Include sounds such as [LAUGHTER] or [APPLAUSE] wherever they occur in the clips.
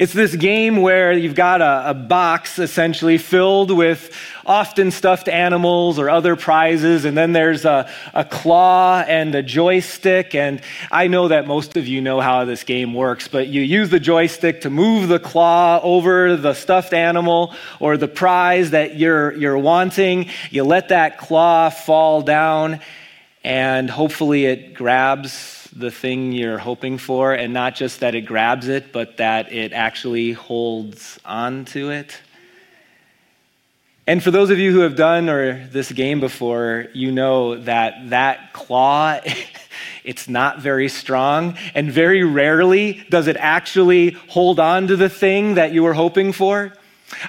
It's this game where you've got a, a, box essentially filled with often stuffed animals or other prizes, and then there's a, a, claw and a joystick. And I know that most of you know how this game works, but you use the joystick to move the claw over the stuffed animal or the prize that you're, you're wanting. You let that claw fall down, and hopefully it grabs the thing you're hoping for, and not just that it grabs it, but that it actually holds on to it. And for those of you who have done or this game before, you know that that claw [LAUGHS] it's not very strong and very rarely does it actually hold on to the thing that you were hoping for.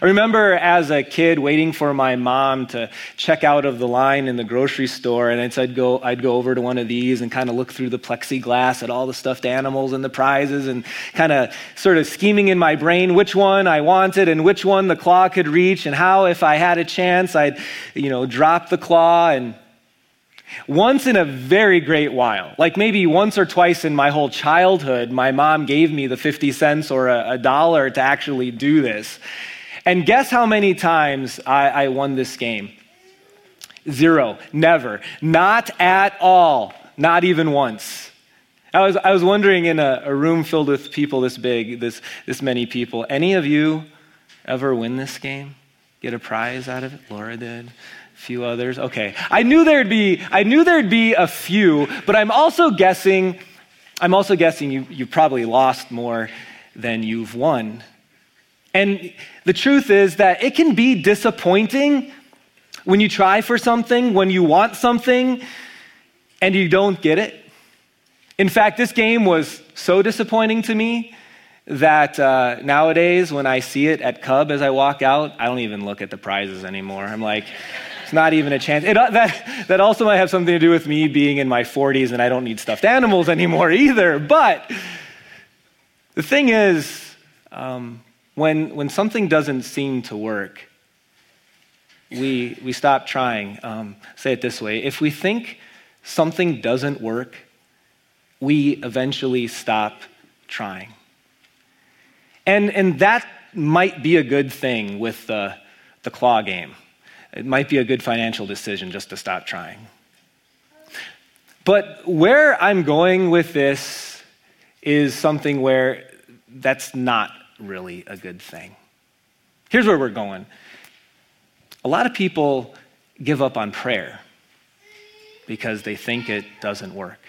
I remember as a kid waiting for my mom to check out of the line in the grocery store, and I'd go, I'd go over to one of these and kind of look through the plexiglass at all the stuffed animals and the prizes, and kind of sort of scheming in my brain which one I wanted and which one the claw could reach, and how, if I had a chance, I'd, you know, drop the claw. And once in a very great while, like maybe once or twice in my whole childhood, my mom gave me the 50 cents or a, a dollar to actually do this. And guess how many times I, I won this game? Zero. Never. Not at all. Not even once. I was, I was wondering in a, a, room filled with people this big, this, this many people, any of you ever win this game? Get a prize out of it? Laura did. A few others. Okay. I knew there'd be, I knew there'd be a few, but I'm also guessing, I'm also guessing you, you probably lost more than you've won. And the truth is that it can be disappointing when you try for something, when you want something, and you don't get it. In fact, this game was so disappointing to me that uh, nowadays, when I see it at Cub as I walk out, I don't even look at the prizes anymore. I'm like, it's not even a chance. It, uh, that, that also might have something to do with me being in my 40s and I don't need stuffed animals anymore either. But the thing is, um, when, when something doesn't seem to work, we, we stop trying. Um, say it this way if we think something doesn't work, we eventually stop trying. And, and that might be a good thing with the, the claw game. It might be a good financial decision just to stop trying. But where I'm going with this is something where that's not really a good thing. Here's where we're going. A lot of people give up on prayer because they think it doesn't work.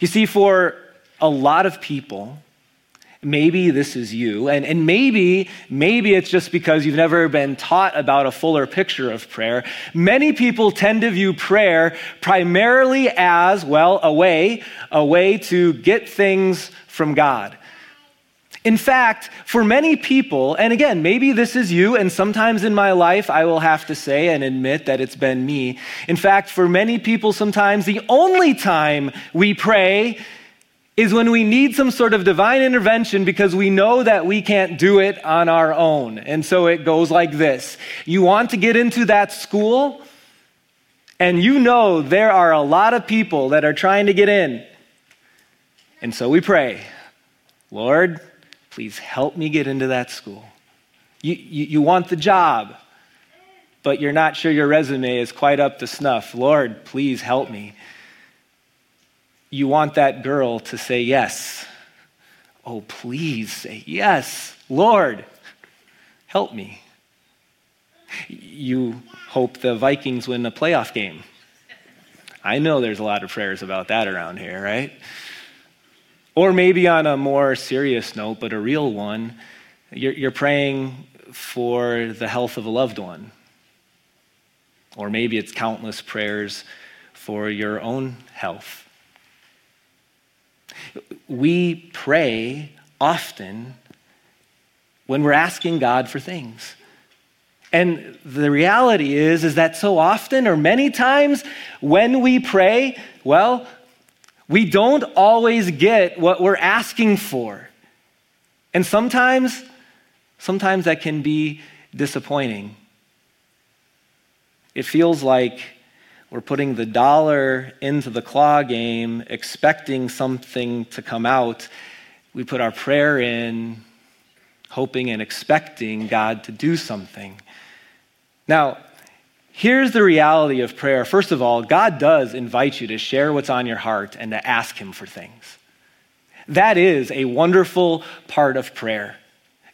You see, for a lot of people, maybe this is you, and, and maybe, maybe it's just because you've never been taught about a fuller picture of prayer. Many people tend to view prayer primarily as, well, a way, a way to get things from God. In fact, for many people, and again, maybe this is you, and sometimes in my life I will have to say and admit that it's been me. In fact, for many people, sometimes the only time we pray is when we need some sort of divine intervention because we know that we can't do it on our own. And so it goes like this You want to get into that school, and you know there are a lot of people that are trying to get in. And so we pray, Lord, Please help me get into that school. You, you, you, want the job, but you're not sure your resume is quite up to snuff. Lord, please help me. You want that girl to say yes. Oh, please say yes. Lord, help me. You hope the Vikings win the playoff game. I know there's a lot of prayers about that around here, right? Or maybe on a more serious note, but a real one, you're, you're praying for the health of a loved one. Or maybe it's countless prayers for your own health. We pray often when we're asking God for things. And the reality is is that so often or many times when we pray, well, we don't always get what we're asking for. And sometimes, sometimes that can be disappointing. It feels like we're putting the dollar into the claw game, expecting something to come out, we put our prayer in, hoping and expecting God to do something. Now, here's the reality of prayer. First of all, God does invite you to share what's on your heart and to ask Him for things. That is a wonderful part of prayer.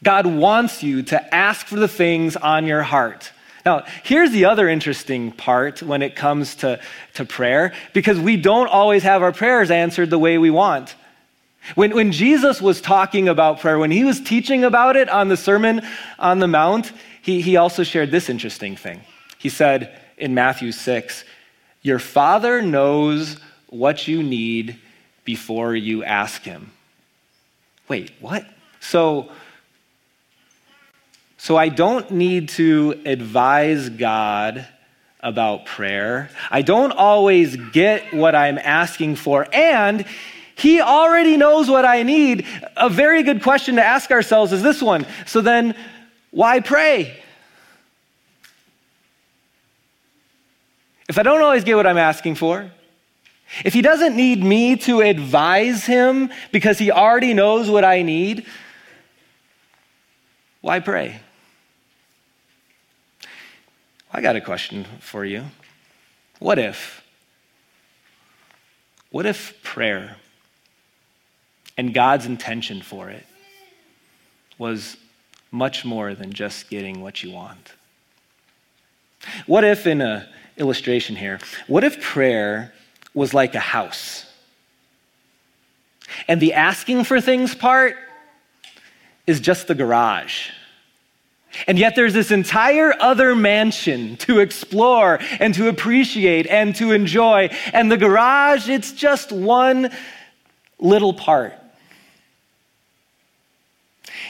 God wants you to ask for the things on your heart. Now, here's the other interesting part when it comes to, to prayer, because we don't always have our prayers answered the way we want. When, when Jesus was talking about prayer, when he was teaching about it on the Sermon on the Mount, he, he also shared this interesting thing. He said in Matthew 6, Your Father knows what you need before you ask Him. Wait, what? So, so I don't need to advise God about prayer. I don't always get what I'm asking for. And he already knows what I need. A very good question to ask ourselves is this one. So then, why pray? If I don't always get what I'm asking for, if he doesn't need me to advise him because he already knows what I need, why pray? I got a question for you. What if? What if prayer and God's intention for it was much more than just getting what you want. What if, in an illustration here, what if prayer was like a house? And the asking for things part is just the garage. And yet there's this entire other mansion to explore and to appreciate and to enjoy. And the garage, it's just one little part.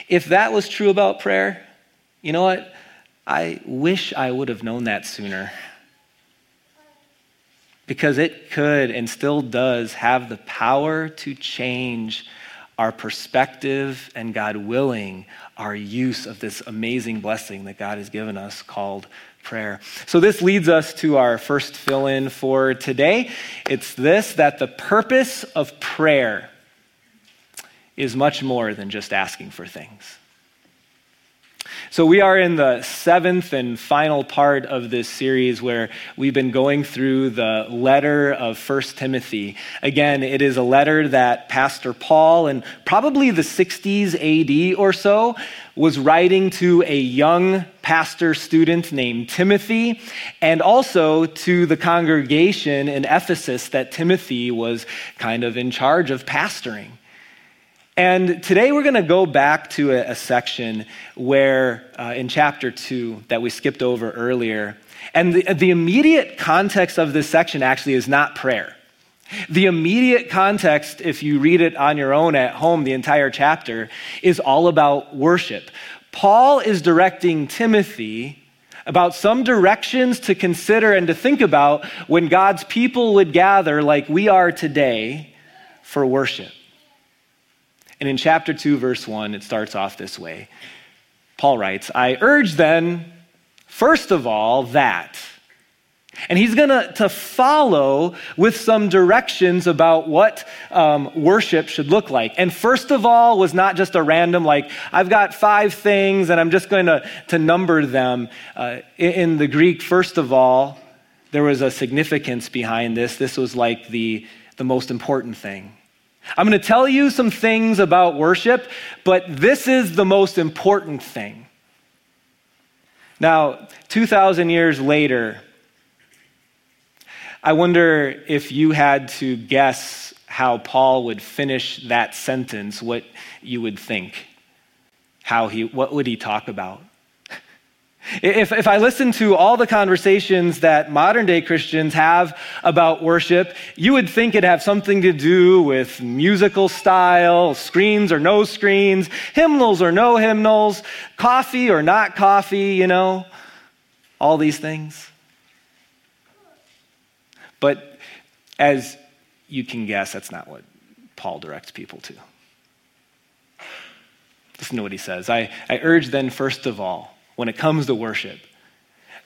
If that was true about prayer, you know what? I wish I would have known that sooner. Because it could and still does have the power to change our perspective and, God willing, our use of this amazing blessing that God has given us called prayer. So, this leads us to our first fill in for today. It's this that the purpose of prayer is much more than just asking for things. So, we are in the seventh and final part of this series where we've been going through the letter of First Timothy. Again, it is a letter that Pastor Paul, in probably the 60s AD or so, was writing to a young pastor student named Timothy, and also to the congregation in Ephesus that Timothy was kind of in charge of pastoring. And today we're going to go back to a, a section where, uh, in chapter two, that we skipped over earlier. And the, the immediate context of this section actually is not prayer. The immediate context, if you read it on your own at home, the entire chapter, is all about worship. Paul is directing Timothy about some directions to consider and to think about when God's people would gather, like we are today, for worship. And in chapter 2, verse 1, it starts off this way Paul writes, I urge then, first of all, that. And he's going to follow with some directions about what um, worship should look like. And first of all was not just a random, like, I've got five things and I'm just going to, to number them. Uh, in, the Greek, first of all, there was a significance behind this. This was like the, the most important thing. I'm going to tell you some things about worship, but this is the most important thing. Now, 2,000 years later, I wonder if you had to guess how Paul would finish that sentence, what you would think. How he, what would he talk about? If, if I listen to all the conversations that modern day Christians have about worship, you would think it'd have something to do with musical style, screens or no screens, hymnals or no hymnals, coffee or not coffee, you know, all these things. But as you can guess, that's not what Paul directs people to. Listen to what he says. I, I urge then, first of all, when it comes to worship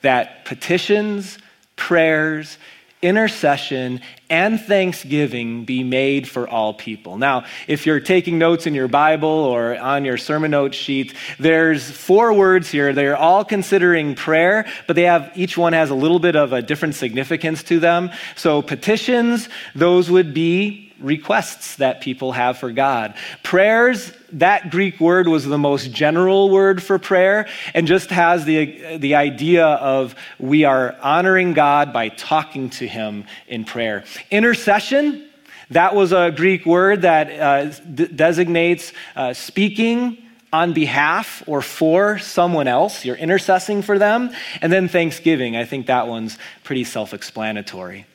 that petitions, prayers, intercession, and thanksgiving be made for all people. Now, if you're taking notes in your Bible or on your sermon note sheet, there's four words here. They're all considering prayer, but they have each one has a little bit of a different significance to them. So petitions, those would be requests that people have for God. Prayers, that Greek word was the most general word for prayer and just has the, the idea of we are honoring God by talking to Him in prayer. Intercession, that was a Greek word that uh, d- designates uh, speaking on behalf or for someone else. You're intercessing for them. And then thanksgiving, I think that one's pretty self explanatory.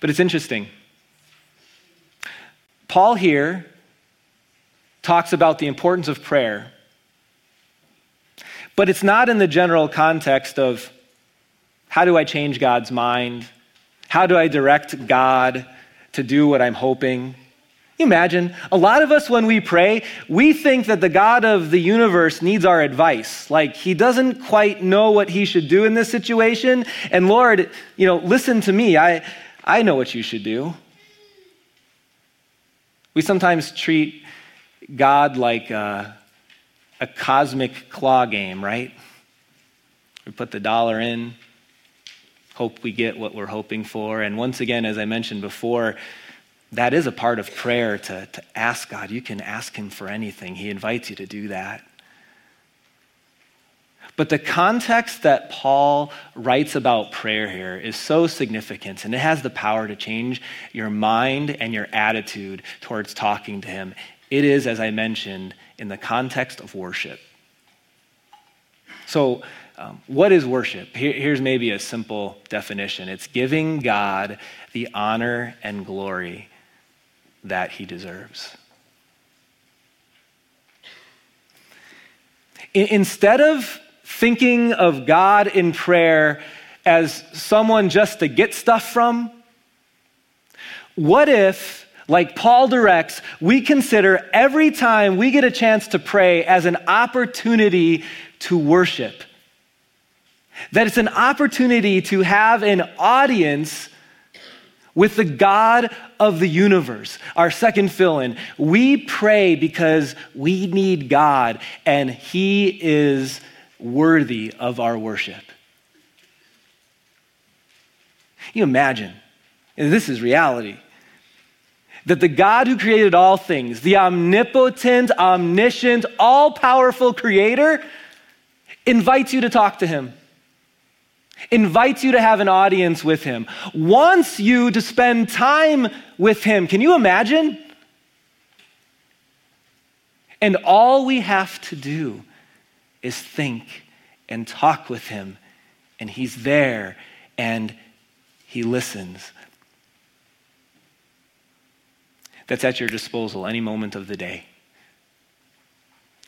But it's interesting. Paul here talks about the importance of prayer, but it's not in the general context of how do I change God's mind? How do I direct God to do what I'm hoping? You imagine, a lot of us, when we pray, we think that the God of the universe needs our advice. Like, he doesn't quite know what he should do in this situation. And Lord, you know, listen to me. I, I know what you should do. We sometimes treat God like a, a cosmic claw game, right? We put the dollar in, hope we get what we're hoping for. And once again, as I mentioned before, that is a part of prayer to, to ask God. You can ask Him for anything, He invites you to do that. But the context that Paul writes about prayer here is so significant, and it has the power to change your mind and your attitude towards talking to Him. It is, as I mentioned, in the context of worship. So, um, what is worship? Here, here's maybe a simple definition it's giving God the honor and glory that He deserves. instead of thinking of God in prayer as someone just to get stuff from? What if, like Paul directs, we consider every time we get a chance to pray as an opportunity to worship? That it's an opportunity to have an audience with the God of the universe. Our second fill in. We pray because we need God, and He is worthy of our worship. You imagine, and this is reality, that the God who created all things, the omnipotent, omniscient, all powerful creator, invites you to talk to him, invites you to have an audience with him, wants you to spend time with him. Can you imagine? And all we have to do is think and talk with him, and he's there and he listens. That's at your disposal any moment of the day,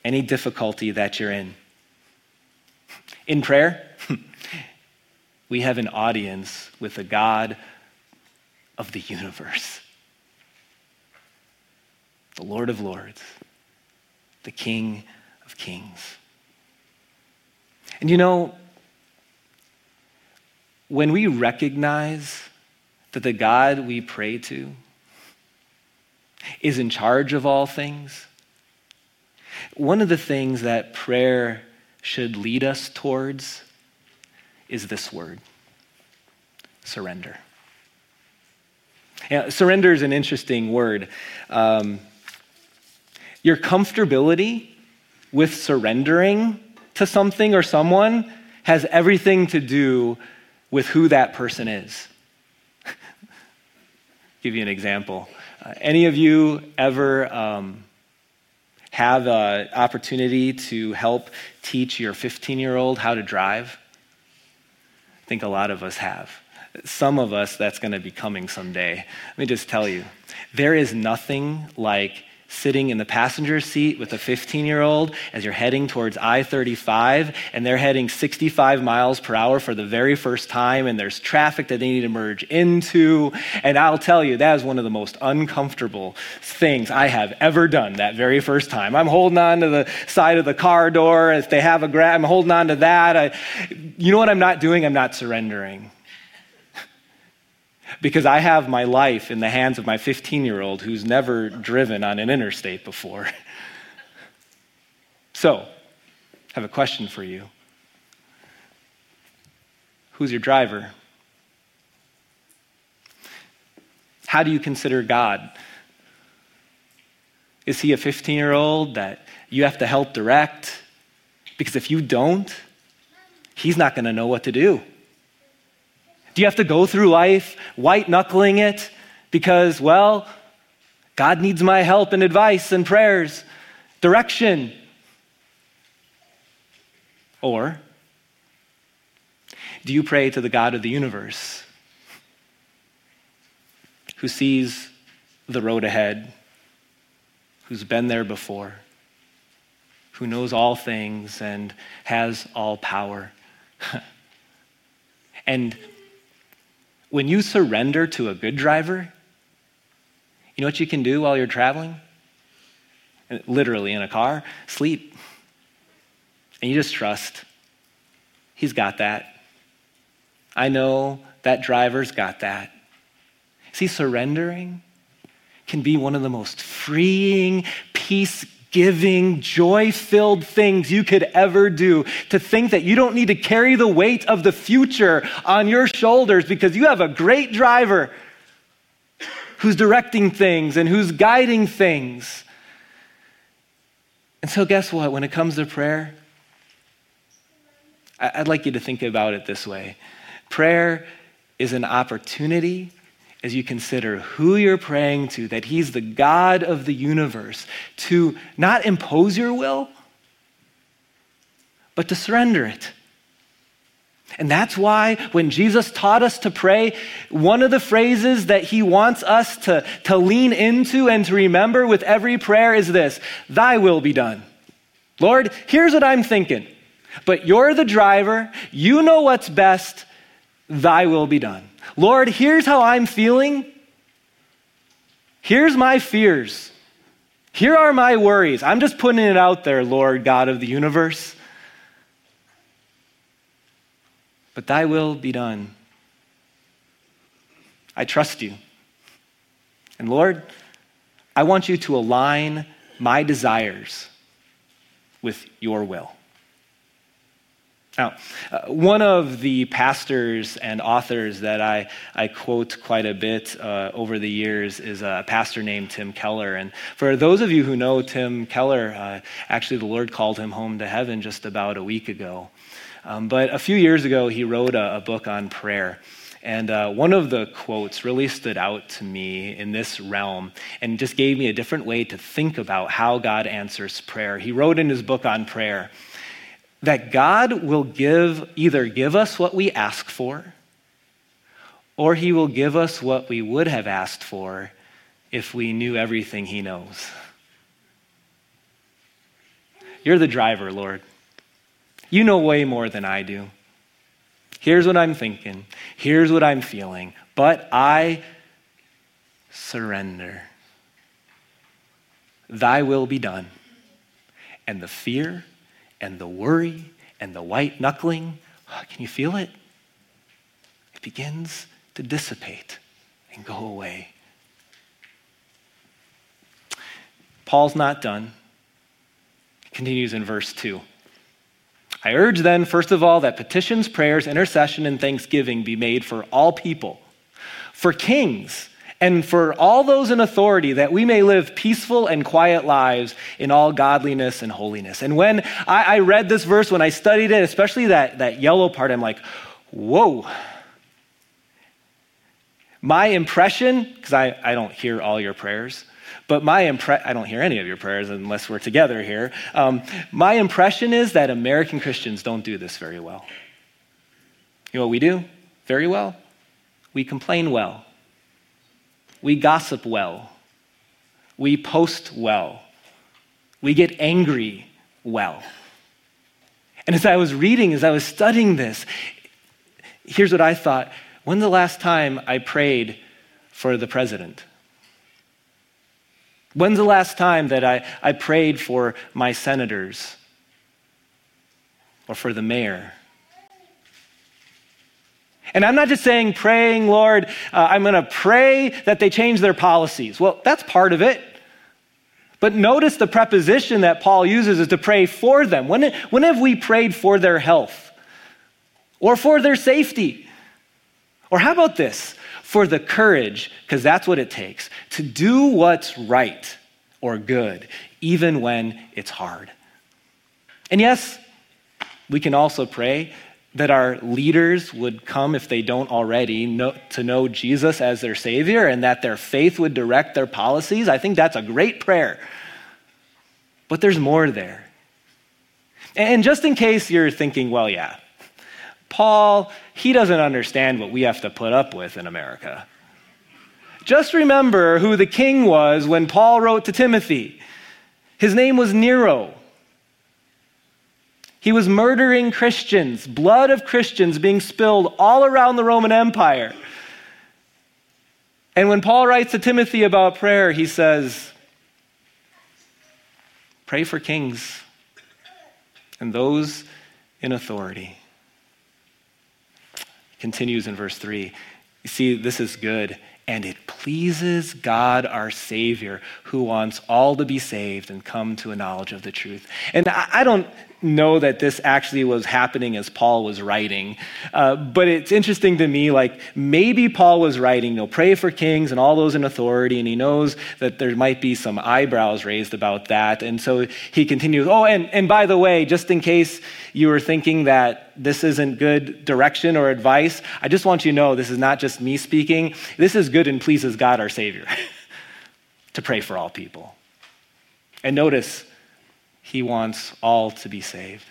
any difficulty that you're in. In prayer, [LAUGHS] we have an audience with the God of the universe, the Lord of Lords, the King of Kings. And you know, when we recognize that the God we pray to is in charge of all things, one of the things that prayer should lead us towards is this word surrender. Yeah, surrender is an interesting word. Um, your comfortability with surrendering to something or someone has everything to do with who that person is. [LAUGHS] Give you an example. Uh, any of you ever um, have an opportunity to help teach your 15 year old how to drive? I think a lot of us have. Some of us, that's going to be coming someday. Let me just tell you there is nothing like sitting in the passenger seat with a 15 year old as you're heading towards I 35, and they're heading 65 miles per hour for the very first time, and there's traffic that they need to merge into. And I'll tell you, that is one of the most uncomfortable things I have ever done that very first time. I'm holding on to the side of the car door. If they have a grab, I'm holding on to that. I, you know what I'm not doing? I'm not surrendering because I have my life in the hands of my 15 year old who's never driven on an interstate before. [LAUGHS] so, I have a question for you Who's your driver? How do you consider God? Is he a 15 year old that you have to help direct? Because if you don't, he's not going to know what to do. Do you have to go through life white knuckling it because, well, God needs my help and advice and prayers, direction? Or do you pray to the God of the universe who sees the road ahead, who's been there before, who knows all things and has all power? [LAUGHS] and when you surrender to a good driver, you know what you can do while you're traveling? Literally in a car, sleep. And you just trust. He's got that. I know that driver's got that. See, surrendering can be one of the most freeing, peace giving, joy filled things you could ever do. To think that you don't need to carry the weight of the future on your shoulders because you have a great driver who's directing things and who's guiding things. And so, guess what? When it comes to prayer, I'd like you to think about it this way prayer is an opportunity as you consider who you're praying to, that He's the God of the universe, to not impose your will, but to surrender it. And that's why when Jesus taught us to pray, one of the phrases that he wants us to, to lean into and to remember with every prayer is this Thy will be done. Lord, here's what I'm thinking, but you're the driver, you know what's best, thy will be done. Lord, here's how I'm feeling. Here's my fears. Here are my worries. I'm just putting it out there, Lord God of the universe. But thy will be done. I trust you. And Lord, I want you to align my desires with your will. Now, uh, one of the pastors and authors that I, I quote quite a bit uh, over the years is a pastor named Tim Keller. And for those of you who know Tim Keller, uh, actually, the Lord called him home to heaven just about a week ago. Um, but a few years ago, he wrote a, a book on prayer. And uh, one of the quotes really stood out to me in this realm and just gave me a different way to think about how God answers prayer. He wrote in his book on prayer that God will give either give us what we ask for or he will give us what we would have asked for if we knew everything he knows. You're the driver, Lord. You know way more than I do. Here's what I'm thinking. Here's what I'm feeling. But I surrender. Thy will be done. And the fear and the worry and the white knuckling, oh, can you feel it? It begins to dissipate and go away. Paul's not done. He continues in verse 2. I urge then, first of all, that petitions, prayers, intercession, and thanksgiving be made for all people, for kings and for all those in authority, that we may live peaceful and quiet lives in all godliness and holiness. And when I, I read this verse, when I studied it, especially that, that yellow part, I'm like, whoa. My impression, because I, I don't hear all your prayers, but my impression, I don't hear any of your prayers unless we're together here. Um, my impression is that American Christians don't do this very well. You know what we do very well? We complain well. We gossip well. We post well. We get angry well. And as I was reading, as I was studying this, here's what I thought. When's the last time I prayed for the president? When's the last time that I, I prayed for my senators or for the mayor? And I'm not just saying praying, Lord, uh, I'm going to pray that they change their policies. Well, that's part of it. But notice the preposition that Paul uses is to pray for them. When, when have we prayed for their health or for their safety? Or how about this? For the courage, because that's what it takes, to do what's right or good, even when it's hard. And yes, we can also pray that our leaders would come, if they don't already, know, to know Jesus as their Savior and that their faith would direct their policies. I think that's a great prayer. But there's more there. And just in case you're thinking, well, yeah, Paul, he doesn't understand what we have to put up with in America. Just remember who the king was when Paul wrote to Timothy. His name was Nero. He was murdering Christians, blood of Christians being spilled all around the Roman Empire. And when Paul writes to Timothy about prayer, he says, Pray for kings and those in authority. Continues in verse 3. You see, this is good. And it pleases God our Savior, who wants all to be saved and come to a knowledge of the truth. And I don't know that this actually was happening as Paul was writing. Uh, but it's interesting to me, like maybe Paul was writing, you know, pray for kings and all those in authority, and he knows that there might be some eyebrows raised about that. And so he continues, oh, and, and by the way, just in case you were thinking that this isn't good direction or advice, I just want you to know this is not just me speaking. This is good and pleases God our Savior [LAUGHS] to pray for all people. And notice, he wants all to be saved.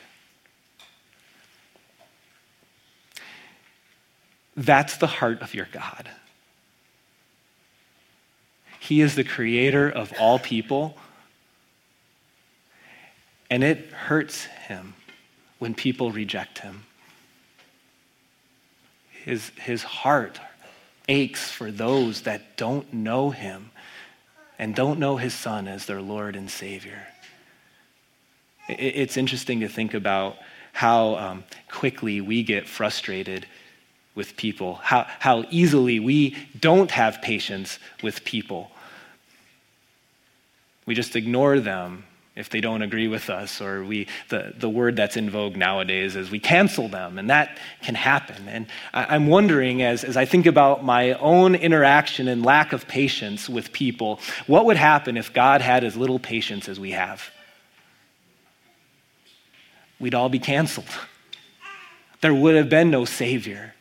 That's the heart of your God. He is the creator of all people, and it hurts him when people reject him. His, his heart aches for those that don't know him and don't know his son as their Lord and Savior. It's interesting to think about how um, quickly we get frustrated with people, how, how easily we don't have patience with people. We just ignore them if they don't agree with us, or we, the, the word that's in vogue nowadays is we cancel them, and that can happen. And I, I'm wondering, as, as I think about my own interaction and lack of patience with people, what would happen if God had as little patience as we have? We'd all be canceled. There would have been no Savior.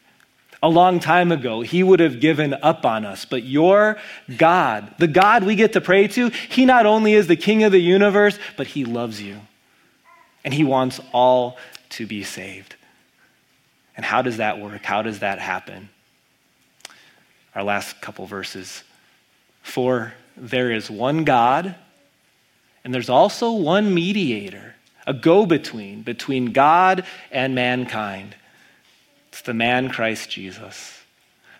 A long time ago, He would have given up on us. But your God, the God we get to pray to, He not only is the King of the universe, but He loves you. And He wants all to be saved. And how does that work? How does that happen? Our last couple verses. For there is one God, and there's also one mediator a go between between God and mankind. It's the man Christ Jesus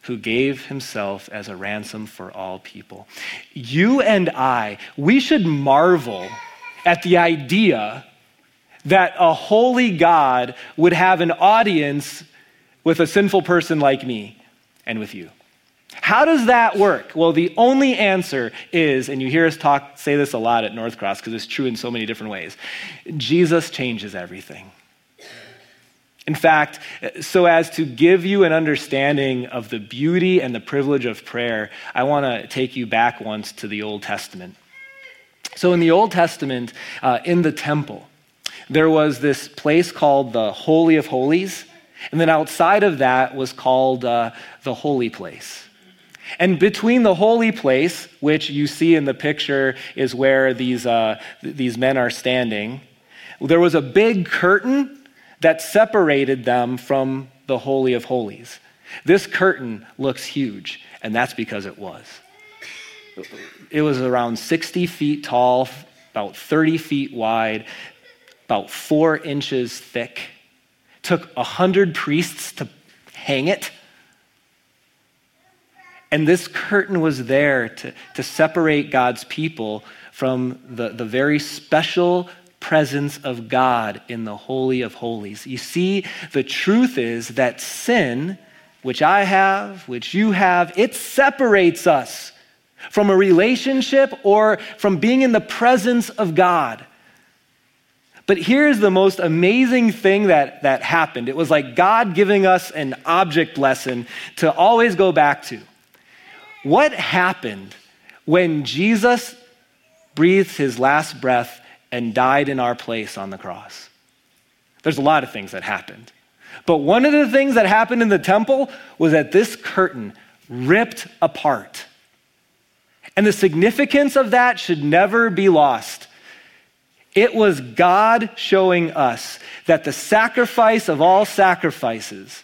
who gave himself as a ransom for all people. You and I, we should marvel at the idea that a holy God would have an audience with a sinful person like me and with you. How does that work? Well, the only answer is, and you hear us talk, say this a lot at North Cross because it's true in so many different ways Jesus changes everything. In fact, so as to give you an understanding of the beauty and the privilege of prayer, I want to take you back once to the Old Testament. So, in the Old Testament, uh, in the temple, there was this place called the Holy of Holies, and then outside of that was called uh, the Holy Place. And between the holy place, which you see in the picture is where these, uh, these men are standing, there was a big curtain that separated them from the Holy of Holies. This curtain looks huge, and that's because it was. it was around 60 feet tall, about 30 feet wide, about four inches thick. Took a hundred priests to hang it. And this curtain was there to, to separate God's people from the, the very special presence of God in the Holy of Holies. You see, the truth is that sin, which I have, which you have, it separates us from a relationship or from being in the presence of God. But here's the most amazing thing that, that happened it was like God giving us an object lesson to always go back to. What happened when Jesus breathed his last breath and died in our place on the cross? There's a lot of things that happened. But one of the things that happened in the temple was that this curtain ripped apart. And the significance of that should never be lost. It was God showing us that the sacrifice of all sacrifices,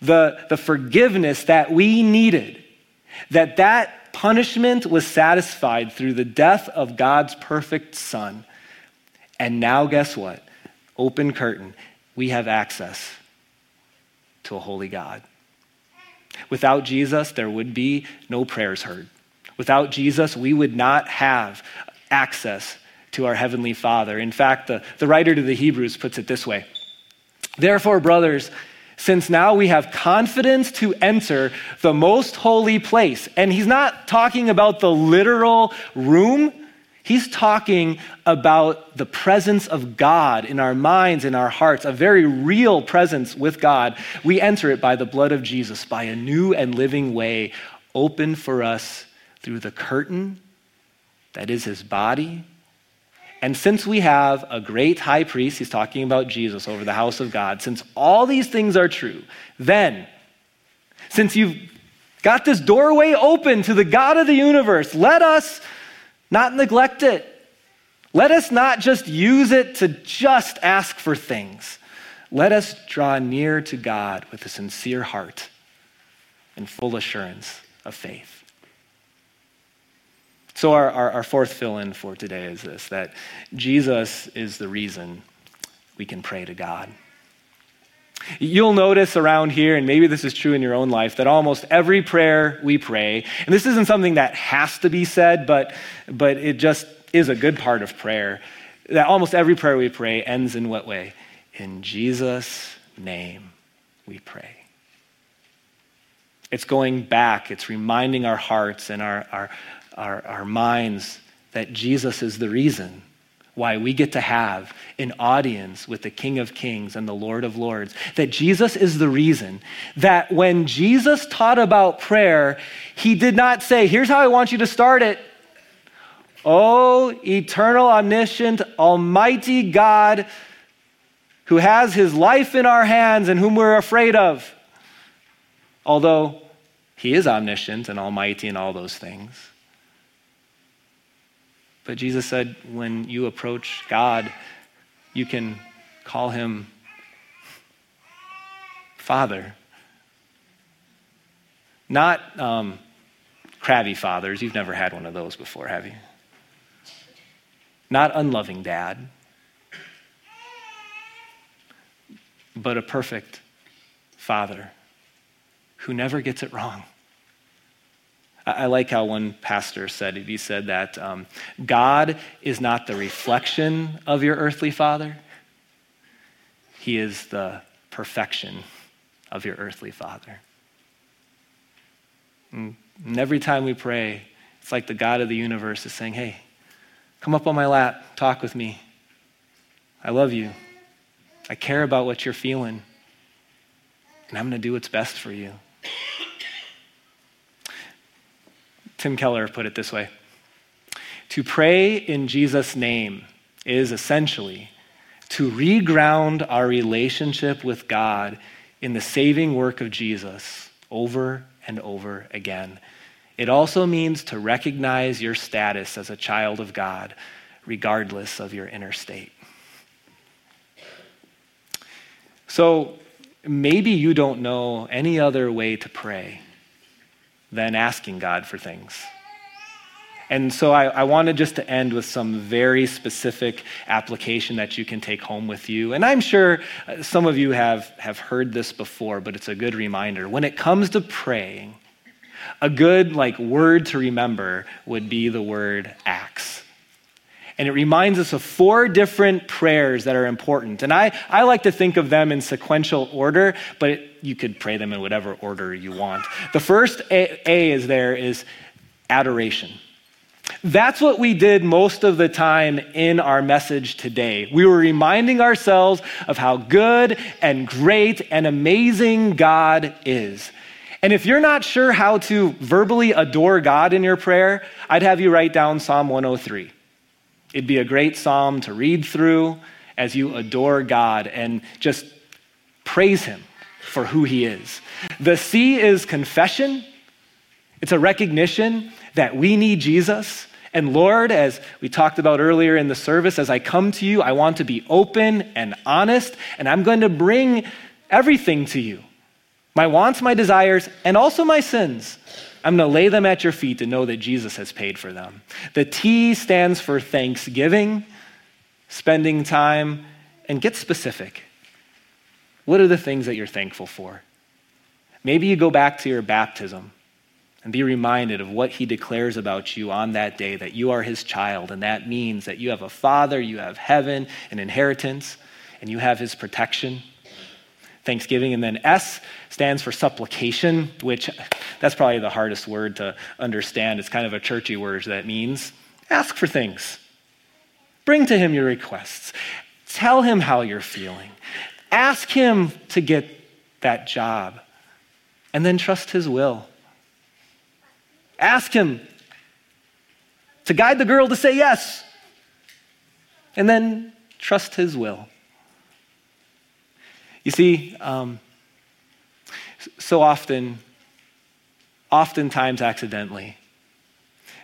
the, the forgiveness that we needed, that that punishment was satisfied through the death of God's perfect Son. And now, guess what? Open curtain. We have access to a holy God. Without Jesus, there would be no prayers heard. Without Jesus, we would not have access to our Heavenly Father. In fact, the, the writer to the Hebrews puts it this way Therefore, brothers, since now we have confidence to enter the most holy place, and he's not talking about the literal room. He's talking about the presence of God in our minds, in our hearts, a very real presence with God. We enter it by the blood of Jesus, by a new and living way open for us through the curtain that is his body. And since we have a great high priest, he's talking about Jesus over the house of God, since all these things are true, then, since you've got this doorway open to the God of the universe, let us not neglect it. Let us not just use it to just ask for things. Let us draw near to God with a sincere heart and full assurance of faith. So, our, our, our fourth fill in for today is this that Jesus is the reason we can pray to God. You'll notice around here, and maybe this is true in your own life, that almost every prayer we pray, and this isn't something that has to be said, but, but it just is a good part of prayer, that almost every prayer we pray ends in what way? In Jesus' name we pray. It's going back, it's reminding our hearts and our, our, our, our minds that Jesus is the reason why we get to have an audience with the King of Kings and the Lord of Lords. That Jesus is the reason that when Jesus taught about prayer, he did not say, Here's how I want you to start it. Oh, eternal, omniscient, almighty God who has his life in our hands and whom we're afraid of. Although he is omniscient and almighty and all those things. But Jesus said, when you approach God, you can call him Father. Not um, crabby fathers. You've never had one of those before, have you? Not unloving dad, but a perfect father who never gets it wrong. I like how one pastor said it. He said that um, God is not the reflection of your earthly father, He is the perfection of your earthly father. And every time we pray, it's like the God of the universe is saying, Hey, come up on my lap, talk with me. I love you. I care about what you're feeling. And I'm going to do what's best for you. Tim Keller put it this way To pray in Jesus' name is essentially to reground our relationship with God in the saving work of Jesus over and over again. It also means to recognize your status as a child of God, regardless of your inner state. So maybe you don't know any other way to pray than asking God for things. And so I, I, wanted just to end with some very specific application that you can take home with you. And I'm sure uh, some of you have, have heard this before, but it's a good reminder. When it comes to praying, a good like word to remember would be the word acts. And it reminds us of four different prayers that are important. And I, I like to think of them in sequential order, but it, you could pray them in whatever order you want. The first A, A is there is adoration. That's what we did most of the time in our message today. We were reminding ourselves of how good and great and amazing God is. And if you're not sure how to verbally adore God in your prayer, I'd have you write down Psalm 103. It'd be a great psalm to read through as you adore God and just praise Him for who He is. The C is confession, it's a recognition that we need Jesus. And Lord, as we talked about earlier in the service, as I come to you, I want to be open and honest, and I'm going to bring everything to you my wants, my desires, and also my sins. I'm going to lay them at your feet to know that Jesus has paid for them. The T stands for thanksgiving, spending time, and get specific. What are the things that you're thankful for? Maybe you go back to your baptism and be reminded of what he declares about you on that day that you are his child. And that means that you have a father, you have heaven, an inheritance, and you have his protection thanksgiving. And then S stands for supplication, which that's probably the hardest word to understand. It's kind of a churchy word that means ask for things. Bring to him your requests. Tell him how you're feeling. Ask him to get that job. And then trust his will. Ask him to guide the girl to say yes. And then trust his will. You see, um, so often, oftentimes accidentally,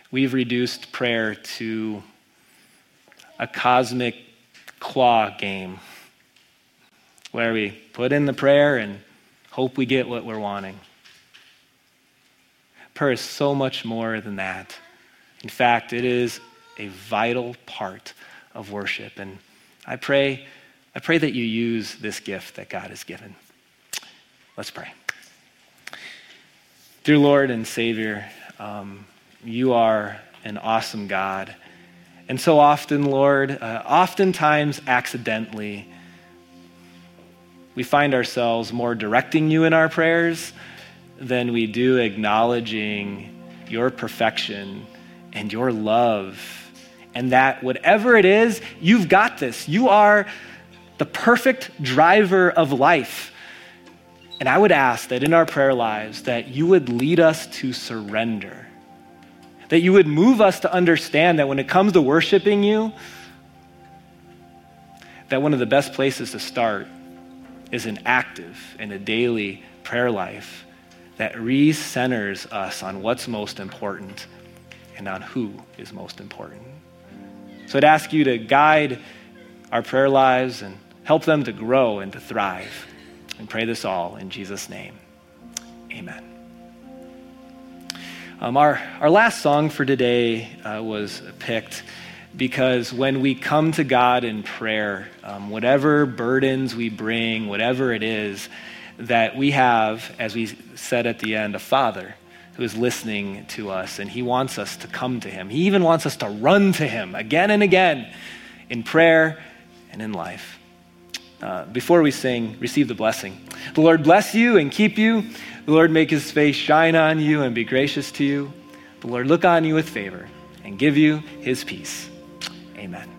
we've reduced prayer to a cosmic claw game where we put in the prayer and hope we get what we're wanting. Prayer is so much more than that. In fact, it is a vital part of worship. And I pray I pray that you use this gift that God has given. Let's pray. Dear Lord and Savior, um, you are an awesome God. And so often, Lord, uh, oftentimes accidentally, we find ourselves more directing you in our prayers than we do acknowledging your perfection and your love. And that whatever it is, you've got this. You are the perfect driver of life. And I would ask that in our prayer lives that you would lead us to surrender. That you would move us to understand that when it comes to worshiping you, that one of the best places to start is an active and a daily prayer life that re-centers us on what's most important and on who is most important. So I'd ask you to guide our prayer lives and Help them to grow and to thrive. And pray this all in Jesus' name. Amen. Um, our, our last song for today uh, was picked because when we come to God in prayer, um, whatever burdens we bring, whatever it is, that we have, as we said at the end, a Father who is listening to us and he wants us to come to him. He even wants us to run to him again and again in prayer and in life. Uh, before we sing, receive the blessing. The Lord bless you and keep you. The Lord make his face shine on you and be gracious to you. The Lord look on you with favor and give you his peace. Amen.